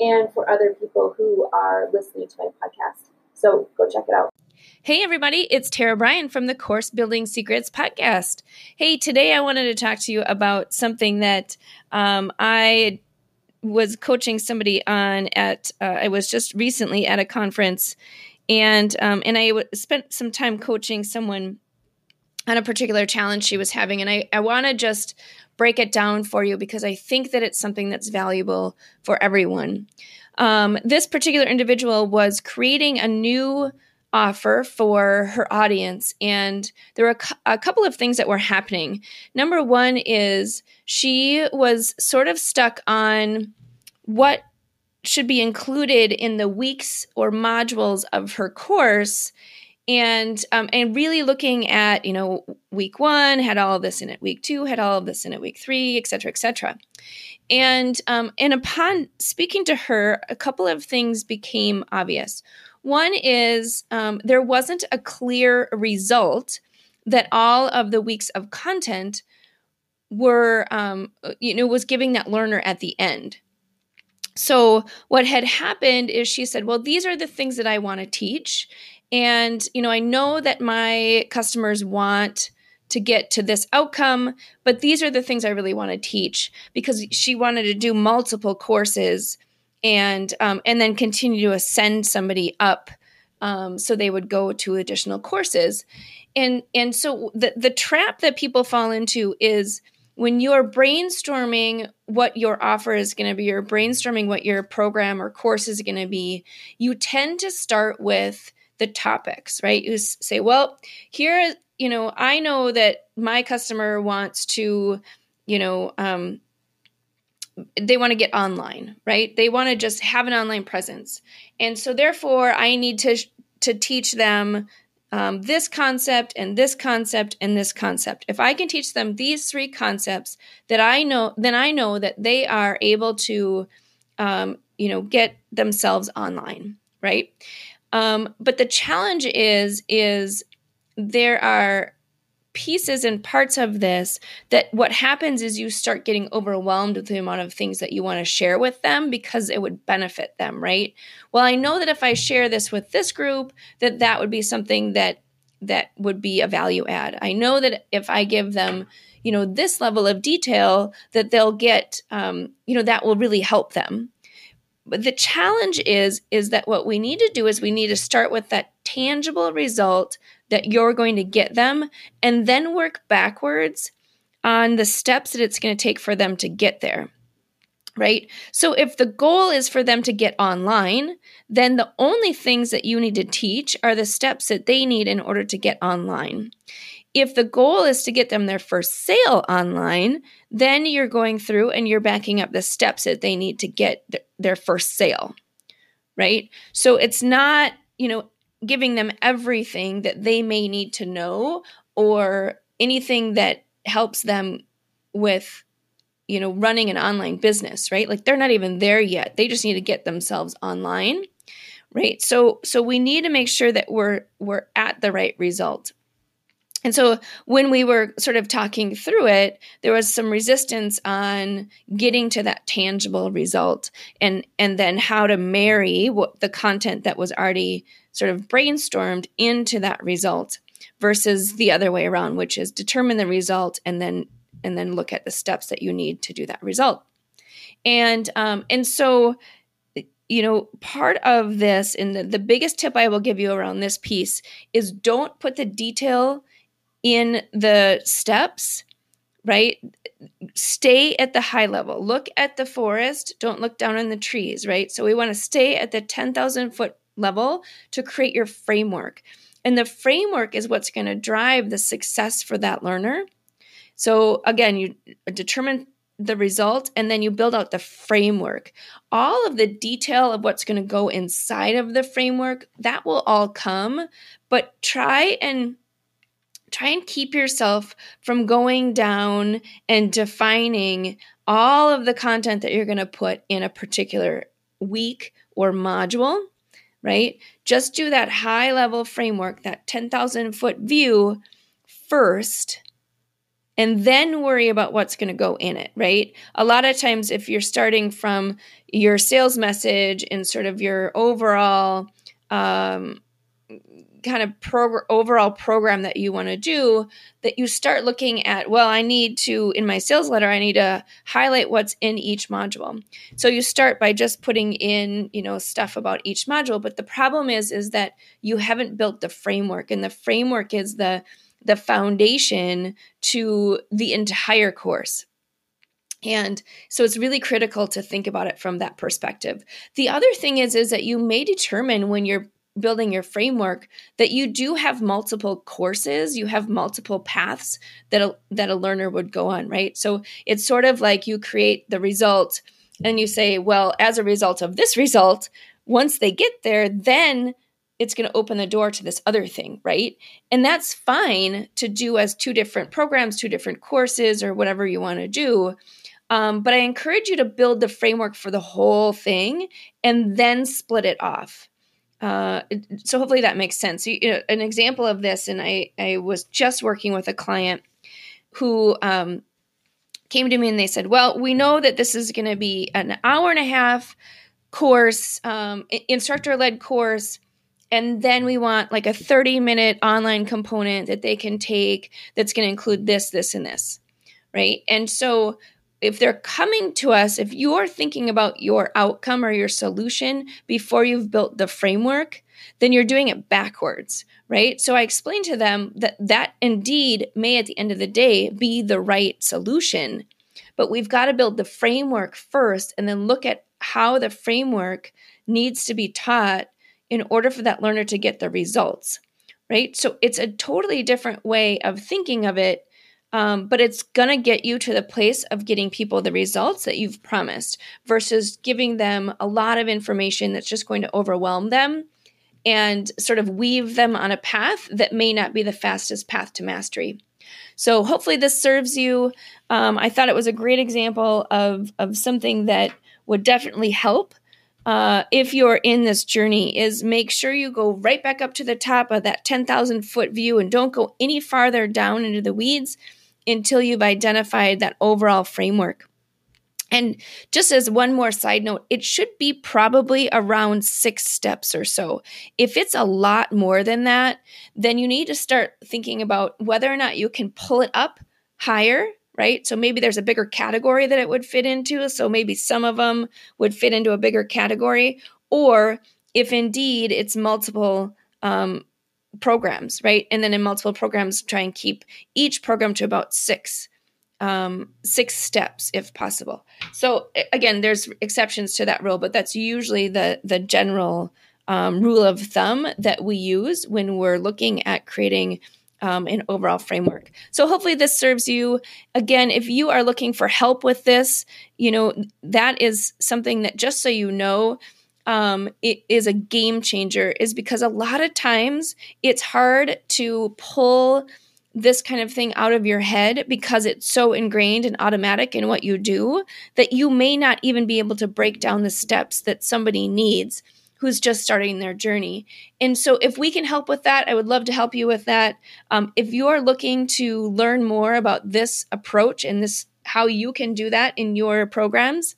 and for other people who are listening to my podcast. So go check it out. Hey, everybody, it's Tara Bryan from the Course Building Secrets podcast. Hey, today I wanted to talk to you about something that um, I was coaching somebody on at, uh, I was just recently at a conference, and um, and I w- spent some time coaching someone on a particular challenge she was having. And I, I want to just break it down for you because I think that it's something that's valuable for everyone. Um, this particular individual was creating a new offer for her audience, and there were a, cu- a couple of things that were happening. Number one is she was sort of stuck on what should be included in the weeks or modules of her course and um, and really looking at you know week one had all of this in it week two had all of this in it week three et cetera et cetera. And um, and upon speaking to her a couple of things became obvious. One is um, there wasn't a clear result that all of the weeks of content were um, you know was giving that learner at the end. So what had happened is she said well these are the things that i want to teach and, you know, I know that my customers want to get to this outcome, but these are the things I really want to teach because she wanted to do multiple courses and um, and then continue to ascend somebody up um, so they would go to additional courses. And and so the the trap that people fall into is when you're brainstorming what your offer is going to be, or brainstorming what your program or course is going to be, you tend to start with the topics, right? You say, well, here, you know, I know that my customer wants to, you know, um, they want to get online, right? They want to just have an online presence. And so therefore I need to to teach them um, this concept and this concept and this concept. If I can teach them these three concepts that I know, then I know that they are able to, um, you know, get themselves online, right? Um, but the challenge is is there are pieces and parts of this that what happens is you start getting overwhelmed with the amount of things that you want to share with them because it would benefit them right? Well i know that if i share this with this group that that would be something that that would be a value add. I know that if i give them you know this level of detail that they'll get um, you know that will really help them but the challenge is is that what we need to do is we need to start with that tangible result that you're going to get them and then work backwards on the steps that it's going to take for them to get there. Right? So if the goal is for them to get online, then the only things that you need to teach are the steps that they need in order to get online. If the goal is to get them their first sale online, then you're going through and you're backing up the steps that they need to get th- their first sale, right? So it's not, you know, giving them everything that they may need to know or anything that helps them with you know running an online business right? Like they're not even there yet. They just need to get themselves online right? So so we need to make sure that we're we're at the right result and so when we were sort of talking through it, there was some resistance on getting to that tangible result and and then how to marry what the content that was already sort of brainstormed into that result versus the other way around, which is determine the result and then and then look at the steps that you need to do that result. And um, and so you know, part of this, and the, the biggest tip I will give you around this piece is don't put the detail in the steps, right? Stay at the high level. Look at the forest, don't look down on the trees, right? So we want to stay at the 10,000 foot level to create your framework. And the framework is what's going to drive the success for that learner. So again, you determine the result and then you build out the framework. All of the detail of what's going to go inside of the framework, that will all come, but try and try and keep yourself from going down and defining all of the content that you're going to put in a particular week or module, right? Just do that high level framework, that 10,000 foot view first and then worry about what's going to go in it, right? A lot of times, if you're starting from your sales message and sort of your overall um, kind of prog- overall program that you want to do, that you start looking at, well, I need to, in my sales letter, I need to highlight what's in each module. So you start by just putting in, you know, stuff about each module. But the problem is, is that you haven't built the framework, and the framework is the the foundation to the entire course. And so it's really critical to think about it from that perspective. The other thing is is that you may determine when you're building your framework that you do have multiple courses, you have multiple paths that a, that a learner would go on, right? So it's sort of like you create the result and you say, well, as a result of this result, once they get there, then it's going to open the door to this other thing, right? And that's fine to do as two different programs, two different courses, or whatever you want to do. Um, but I encourage you to build the framework for the whole thing and then split it off. Uh, so hopefully that makes sense. You know, an example of this, and I, I was just working with a client who um, came to me and they said, "Well, we know that this is going to be an hour and a half course, um, instructor led course." And then we want like a 30 minute online component that they can take that's going to include this, this, and this. Right. And so if they're coming to us, if you're thinking about your outcome or your solution before you've built the framework, then you're doing it backwards, right? So I explained to them that that indeed may at the end of the day be the right solution, but we've got to build the framework first and then look at how the framework needs to be taught in order for that learner to get the results, right? So it's a totally different way of thinking of it, um, but it's going to get you to the place of getting people the results that you've promised versus giving them a lot of information that's just going to overwhelm them and sort of weave them on a path that may not be the fastest path to mastery. So hopefully this serves you. Um, I thought it was a great example of of something that would definitely help uh, if you're in this journey is make sure you go right back up to the top of that 10,000 foot view and don't go any farther down into the weeds until you've identified that overall framework. And just as one more side note, it should be probably around six steps or so. If it's a lot more than that, then you need to start thinking about whether or not you can pull it up higher right? So maybe there's a bigger category that it would fit into. So maybe some of them would fit into a bigger category. Or if indeed it's multiple um, programs, right? And then in multiple programs, try and keep each program to about six. Um, six steps if possible. So again, there's exceptions to that rule, but that's usually the the general um, rule of thumb that we use when we're looking at creating um, an overall framework. So hopefully this serves you. Again, if you are looking for help with this, you know that is something that just so you know, um, it is a game changer. Is because a lot of times it's hard to pull this kind of thing out of your head because it's so ingrained and automatic in what you do that you may not even be able to break down the steps that somebody needs who's just starting their journey. And so, if we can help with that, I would love to help you with that. Um, if you are looking to learn more about this approach and this how you can do that in your programs,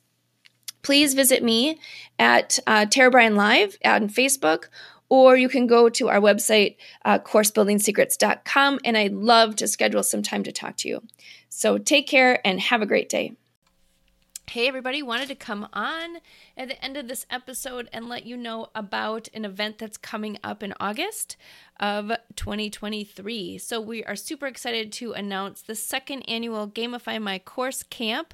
please visit me at uh, Tara Bryan Live on Facebook, or you can go to our website, uh, coursebuildingsecrets.com, and I'd love to schedule some time to talk to you. So take care and have a great day. Hey, everybody, wanted to come on at the end of this episode and let you know about an event that's coming up in August of 2023. So, we are super excited to announce the second annual Gamify My Course Camp